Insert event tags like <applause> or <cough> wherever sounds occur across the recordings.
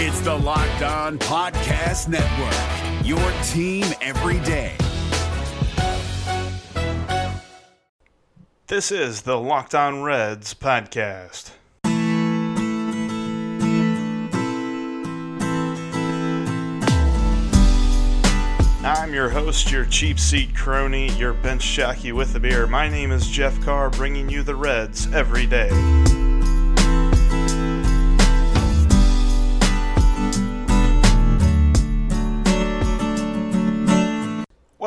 It's the Locked On Podcast Network, your team every day. This is the Locked On Reds podcast. I'm your host, your cheap seat crony, your bench jockey with a beer. My name is Jeff Carr, bringing you the Reds every day.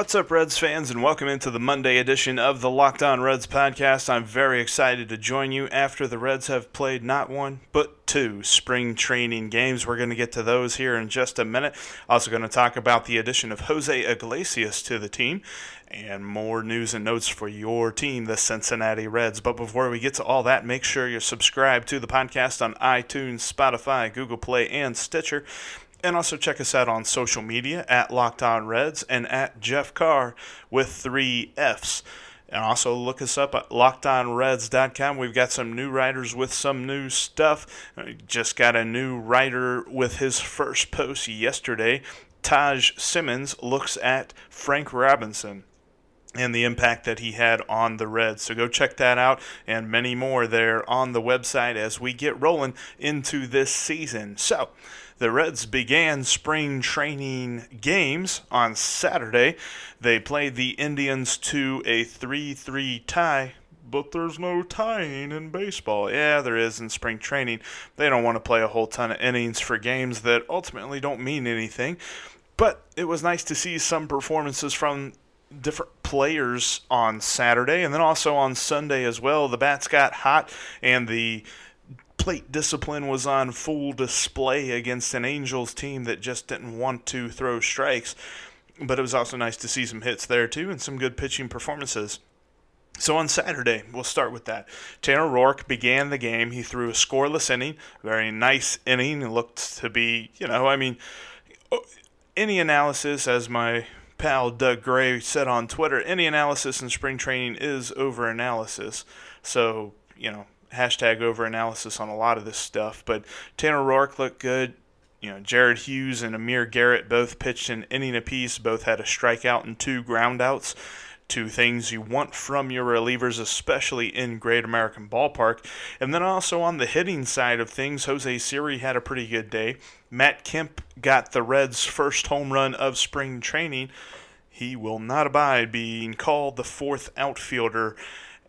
What's up, Reds fans, and welcome into the Monday edition of the Locked On Reds podcast. I'm very excited to join you after the Reds have played not one, but two spring training games. We're going to get to those here in just a minute. Also, going to talk about the addition of Jose Iglesias to the team and more news and notes for your team, the Cincinnati Reds. But before we get to all that, make sure you're subscribed to the podcast on iTunes, Spotify, Google Play, and Stitcher. And also check us out on social media at Locked On Reds and at Jeff Carr with three F's. And also look us up at lockedonreds.com. We've got some new writers with some new stuff. Uh, just got a new writer with his first post yesterday. Taj Simmons looks at Frank Robinson and the impact that he had on the Reds. So go check that out and many more there on the website as we get rolling into this season. So, the Reds began spring training games on Saturday. They played the Indians to a 3 3 tie. But there's no tying in baseball. Yeah, there is in spring training. They don't want to play a whole ton of innings for games that ultimately don't mean anything. But it was nice to see some performances from different players on Saturday and then also on Sunday as well. The bats got hot and the plate discipline was on full display against an Angels team that just didn't want to throw strikes. But it was also nice to see some hits there too and some good pitching performances. So on Saturday, we'll start with that. Tanner Roark began the game. He threw a scoreless inning, very nice inning. It looked to be, you know, I mean, any analysis, as my pal Doug Gray said on Twitter, any analysis in spring training is over analysis. So, you know, hashtag over analysis on a lot of this stuff. But Tanner Roark looked good. You know, Jared Hughes and Amir Garrett both pitched an inning apiece, both had a strikeout and two groundouts. Two things you want from your relievers, especially in Great American Ballpark. And then also on the hitting side of things, Jose Siri had a pretty good day. Matt Kemp got the Reds' first home run of spring training. He will not abide being called the fourth outfielder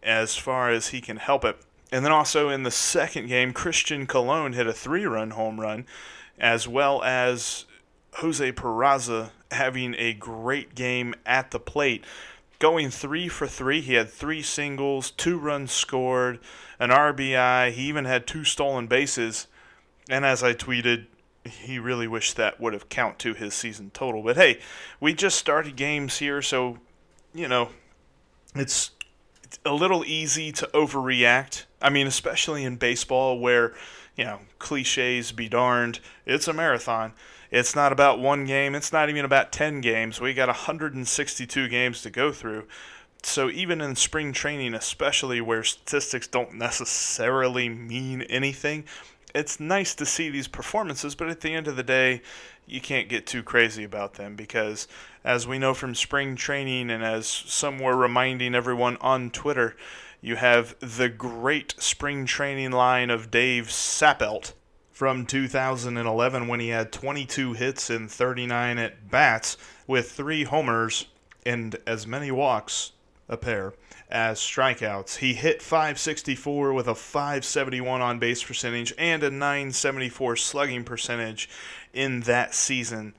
as far as he can help it. And then also in the second game, Christian Colon hit a three run home run, as well as Jose Peraza having a great game at the plate. Going three for three, he had three singles, two runs scored, an RBI. He even had two stolen bases. And as I tweeted, he really wished that would have count to his season total. But hey, we just started games here, so you know, it's a little easy to overreact. I mean, especially in baseball where, you know, cliches be darned, it's a marathon. It's not about one game, it's not even about 10 games. We got 162 games to go through. So even in spring training, especially where statistics don't necessarily mean anything, it's nice to see these performances, but at the end of the day, you can't get too crazy about them because, as we know from spring training, and as some were reminding everyone on Twitter, you have the great spring training line of Dave Sappelt from 2011 when he had 22 hits and 39 at bats with three homers and as many walks a pair as strikeouts. He hit 564 with a 571 on base percentage and a 974 slugging percentage in that season.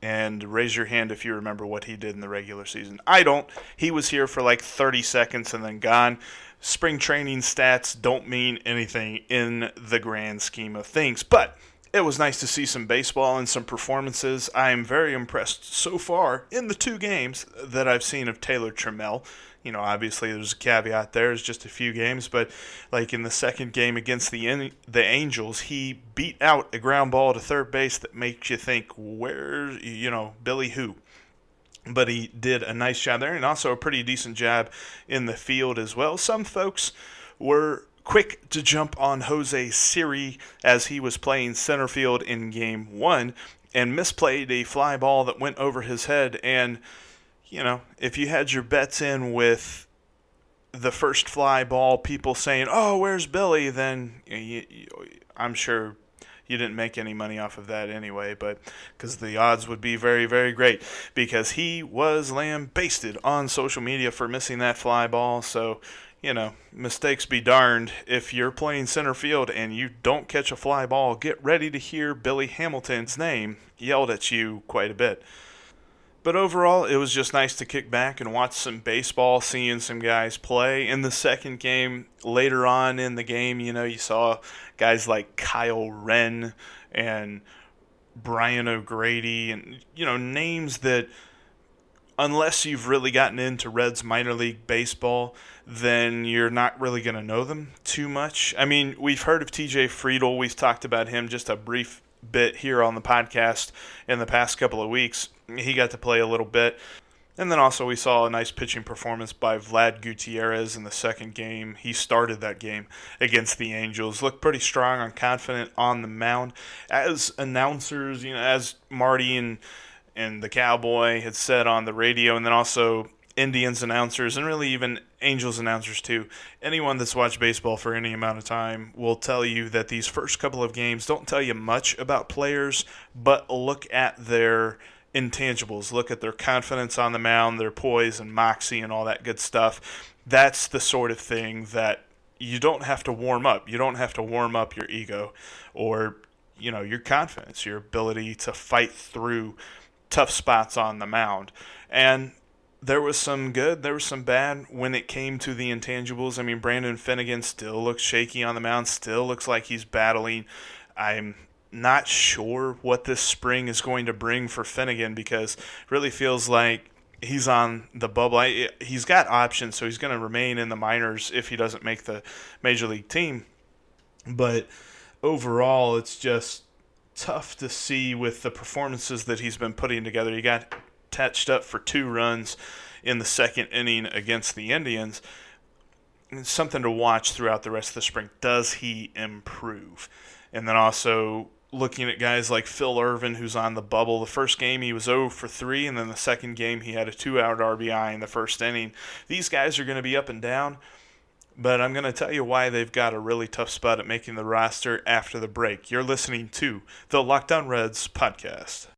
And raise your hand if you remember what he did in the regular season. I don't. He was here for like 30 seconds and then gone. Spring training stats don't mean anything in the grand scheme of things. But it was nice to see some baseball and some performances. I am very impressed so far in the two games that I've seen of Taylor Trammell you know, obviously there's a caveat there. It's just a few games, but like in the second game against the the Angels, he beat out a ground ball to third base that makes you think, where, you know, Billy who? But he did a nice job there, and also a pretty decent job in the field as well. Some folks were quick to jump on Jose Siri as he was playing center field in game one and misplayed a fly ball that went over his head. And, you know, if you had your bets in with the first fly ball, people saying, oh, where's Billy, then you, you, I'm sure you didn't make any money off of that anyway, but because the odds would be very, very great because he was lambasted on social media for missing that fly ball. So, you know, mistakes be darned. If you're playing center field and you don't catch a fly ball, get ready to hear Billy Hamilton's name yelled at you quite a bit. But overall, it was just nice to kick back and watch some baseball, seeing some guys play. In the second game, later on in the game, you know, you saw guys like Kyle Wren and Brian O'Grady, and, you know, names that, unless you've really gotten into Reds minor league baseball, then you're not really going to know them too much. I mean, we've heard of TJ Friedl, we've talked about him just a brief bit here on the podcast in the past couple of weeks he got to play a little bit. And then also we saw a nice pitching performance by Vlad Gutierrez in the second game. He started that game against the Angels. Looked pretty strong and confident on the mound. As announcers, you know, as Marty and and the Cowboy had said on the radio, and then also Indians announcers and really even Angels announcers too. Anyone that's watched baseball for any amount of time will tell you that these first couple of games don't tell you much about players, but look at their intangibles. Look at their confidence on the mound, their poise and moxie, and all that good stuff. That's the sort of thing that you don't have to warm up. You don't have to warm up your ego or you know your confidence, your ability to fight through tough spots on the mound. And there was some good, there was some bad when it came to the intangibles. I mean, Brandon Finnegan still looks shaky on the mound, still looks like he's battling. I'm not sure what this spring is going to bring for Finnegan because it really feels like he's on the bubble. He's got options, so he's going to remain in the minors if he doesn't make the major league team. But overall, it's just tough to see with the performances that he's been putting together. He got touched up for two runs in the second inning against the Indians. It's something to watch throughout the rest of the spring. Does he improve? And then also looking at guys like Phil Ervin, who's on the bubble. The first game he was 0 for 3, and then the second game he had a two out RBI in the first inning. These guys are going to be up and down, but I'm going to tell you why they've got a really tough spot at making the roster after the break. You're listening to the Locked On Reds podcast.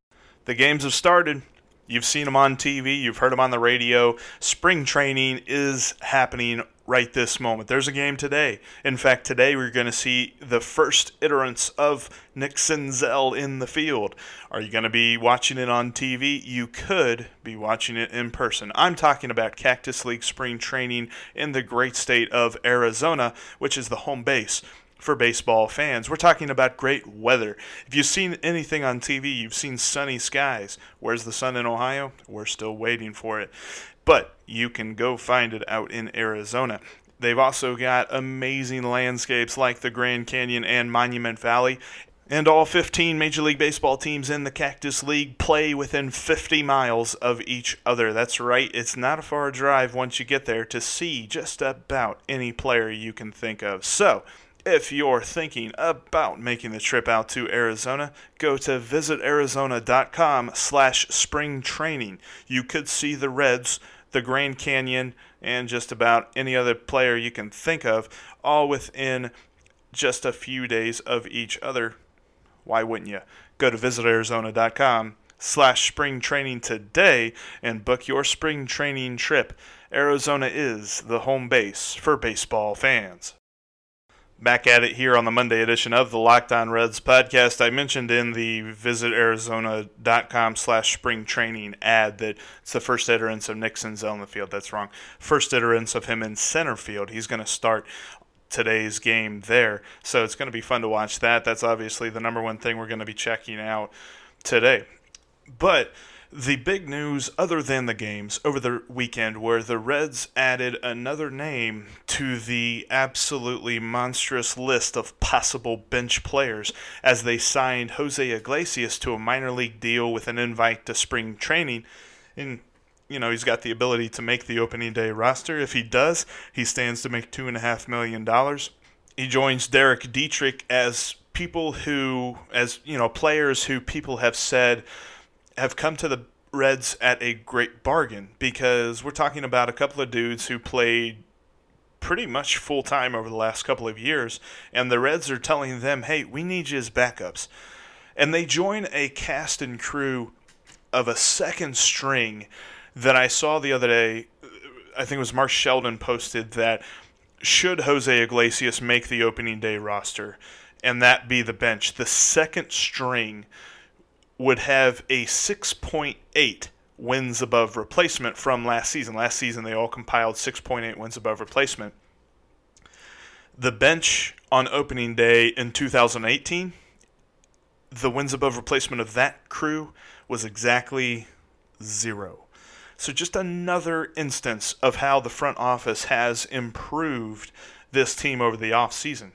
The games have started. You've seen them on TV, you've heard them on the radio. Spring training is happening right this moment. There's a game today. In fact, today we're going to see the first iterance of Nick Senzel in the field. Are you going to be watching it on TV? You could be watching it in person. I'm talking about Cactus League spring training in the great state of Arizona, which is the home base for baseball fans. We're talking about great weather. If you've seen anything on TV, you've seen sunny skies. Where's the sun in Ohio? We're still waiting for it but you can go find it out in Arizona. They've also got amazing landscapes like the Grand Canyon and Monument Valley. And all 15 Major League Baseball teams in the Cactus League play within 50 miles of each other. That's right, it's not a far drive once you get there to see just about any player you can think of. So, if you're thinking about making the trip out to Arizona, go to visitarizona.com slash spring training. You could see the Reds, the Grand Canyon, and just about any other player you can think of, all within just a few days of each other. Why wouldn't you? Go to visitarizona.com slash spring training today and book your spring training trip. Arizona is the home base for baseball fans. Back at it here on the Monday edition of the Locked On Reds podcast. I mentioned in the visitarizona.com slash spring training ad that it's the first iterance of Senzel in the field. That's wrong. First iterance of him in center field. He's going to start today's game there. So it's going to be fun to watch that. That's obviously the number one thing we're going to be checking out today. But the big news, other than the games, over the weekend where the Reds added another name to the absolutely monstrous list of possible bench players as they signed Jose Iglesias to a minor league deal with an invite to spring training. And, you know, he's got the ability to make the opening day roster. If he does, he stands to make $2.5 million. he joins Derek Dietrich as people who, as you know, players who people have said have come to the Reds at a great bargain because we're talking about a couple of dudes who played pretty much full time over the last couple of years, and the Reds are telling them, hey, we need you as backups. And they join a cast and crew of a second string that I saw the other day. I think it was Mark Sheldon posted that should Jose Iglesias make the opening day roster and that be the bench, the second string would have a 6.8 wins above replacement from last season. Last season, they all compiled 6.8 wins above replacement. The bench on opening day in 2018, the wins above replacement of that crew was exactly zero. So, just another instance of how the front office has improved this team over the offseason.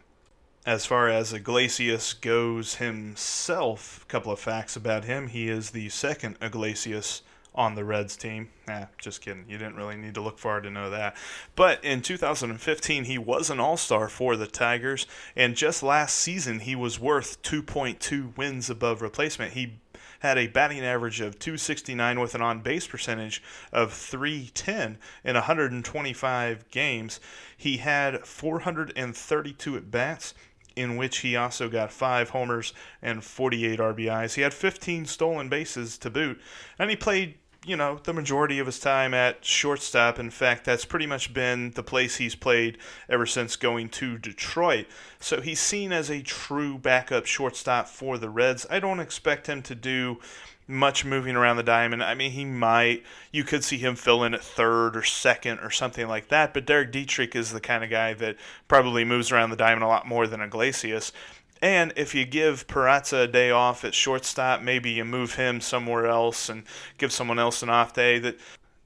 As far as Iglesias goes himself, a couple of facts about him. He is the second Iglesias on the Reds team. Nah, just kidding. You didn't really need to look far to know that. But in 2015, he was an All Star for the Tigers, and just last season, he was worth 2.2 wins above replacement. He had a batting average of 269 with an on base percentage of 310 in 125 games. He had 432 at bats in which he also got five homers and 48 RBIs. He had 15 stolen bases to boot, and he played you know, the majority of his time at shortstop. In fact, that's pretty much been the place he's played ever since going to Detroit. So he's seen as a true backup shortstop for the Reds. I don't expect him to do much moving around the diamond. I mean, he might. You could see him fill in at third or second or something like that. But Derek Dietrich is the kind of guy that probably moves around the diamond a lot more than Iglesias. And if you give Peraza a day off at shortstop, maybe you move him somewhere else and give someone else an off day. That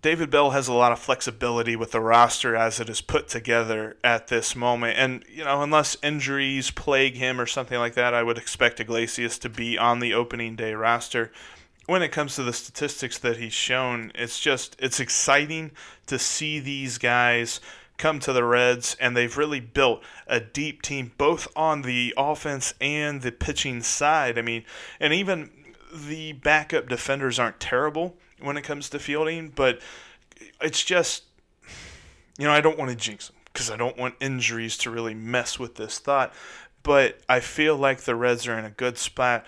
David Bell has a lot of flexibility with the roster as it is put together at this moment. And, you know, unless injuries plague him or something like that, I would expect Iglesias to be on the opening day roster. When it comes to the statistics that he's shown, it's just it's exciting to see these guys come to the Reds, and they've really built a deep team, both on the offense and the pitching side. I mean, and even the backup defenders aren't terrible when it comes to fielding, but it's just, you know, I don't want to jinx them because I don't want injuries to really mess with this thought. But I feel like the Reds are in a good spot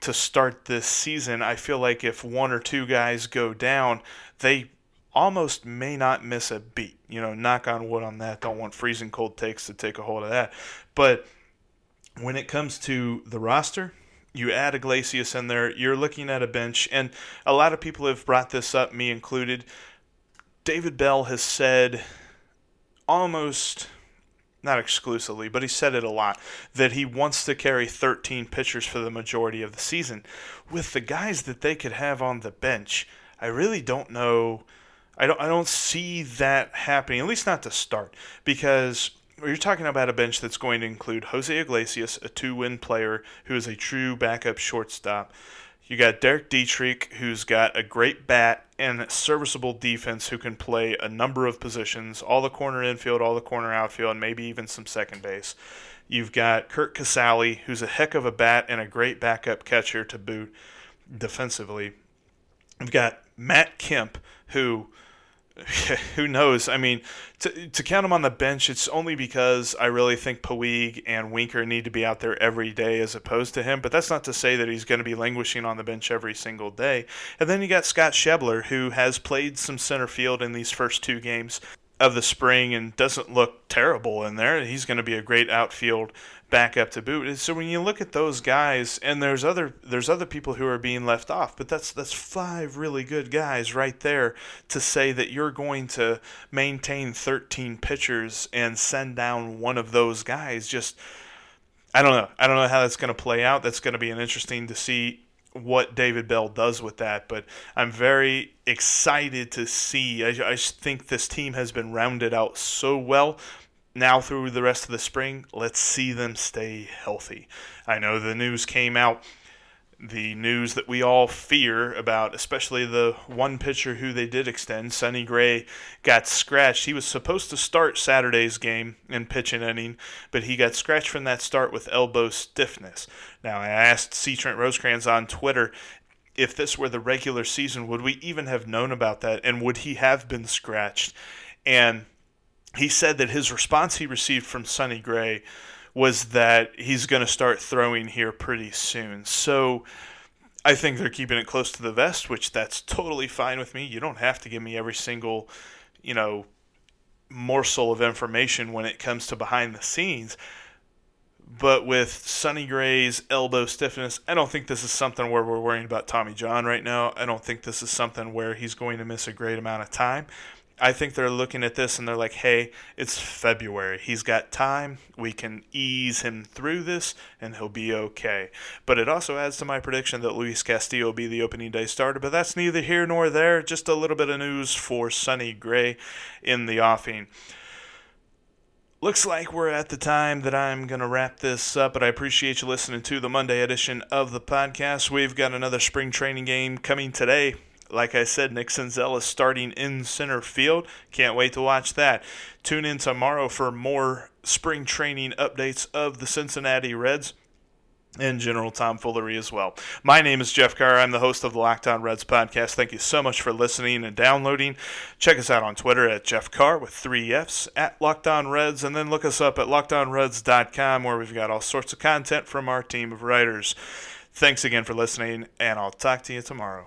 to start this season. I feel like if one or two guys go down, they almost may not miss a beat. You know, knock on wood on that. Don't want freezing cold takes to take a hold of that. But when it comes to the roster, you add Iglesias in there, you're looking at a bench, and a lot of people have brought this up, me included. David Bell has said almost not exclusively, but he said it a lot that he wants to carry 13 pitchers for the majority of the season. With the guys that they could have on the bench, I really don't know I don't I don't see that happening, at least not to start, because you're talking about a bench that's going to include Jose Iglesias, a two-win player who is a true backup shortstop. You got Derek Dietrich, who's got a great bat and serviceable defense, who can play a number of positions, all the corner infield, all the corner outfield, and maybe even some second base. You've got Curt Casali, who's a heck of a bat and a great backup catcher to boot defensively. You've got Matt Kemp, who <laughs> who knows? I mean, to, to count him on the bench, it's only because I really think Puig and Winker need to be out there every day as opposed to him. But that's not to say that he's going to be languishing on the bench every single day. And then you got Scott Schebler, who has played some center field in these first two games of the spring and doesn't look terrible in there. He's going to be a great outfield backup to boot. So when you look at those guys, and there's other there's other people who are being left off, but that's that's five really good guys right there to say that you're going to maintain 13 pitchers and send down one of those guys. Just I don't know. I don't know how that's going to play out. That's going to be an interesting to see what David Bell does with that. But I'm very excited to see. I, I think this team has been rounded out so well. Now through the rest of the spring, let's see them stay healthy. I know the news came out the news that we all fear about, especially the one pitcher who they did extend, Sonny Gray, got scratched. He was supposed to start Saturday's game and pitch an inning, but he got scratched from that start with elbow stiffness. Now, I asked C. Trent Rosecrans on Twitter if this were the regular season, would we even have known about that? And would he have been scratched? And he said that his response he received from Sonny Gray was that he's going to start throwing here pretty soon. So I think they're keeping it close to the vest, which that's totally fine with me. You don't have to give me every single, you know, morsel of information when it comes to behind the scenes. But with Sonny Gray's elbow stiffness, I don't think this is something where we're worrying about Tommy John right now. I don't think this is something where he's going to miss a great amount of time. I think they're looking at this and they're like, hey, it's February. He's got time. We can ease him through this and he'll be okay. But it also adds to my prediction that Luis Castillo will be the opening day starter. But that's neither here nor there. Just a little bit of news for Sonny Gray in the offing. Looks like we're at the time that I'm going to wrap this up, but I appreciate you listening to the Monday edition of the podcast. We've got another spring training game coming today like I said, Nick Senzel is starting in center field. Can't wait to watch that. Tune in tomorrow for more spring training updates of the Cincinnati Reds and general tomfoolery as well. My name is Jeff Carr. I'm the host of the Locked On Reds podcast. Thank you so much for listening and downloading. Check us out on Twitter at Jeff Carr with three F's at Locked On Reds, and then look us up at lockedonreds.com where we've got all sorts of content from our team of writers. Thanks again for listening, and I'll talk to you tomorrow.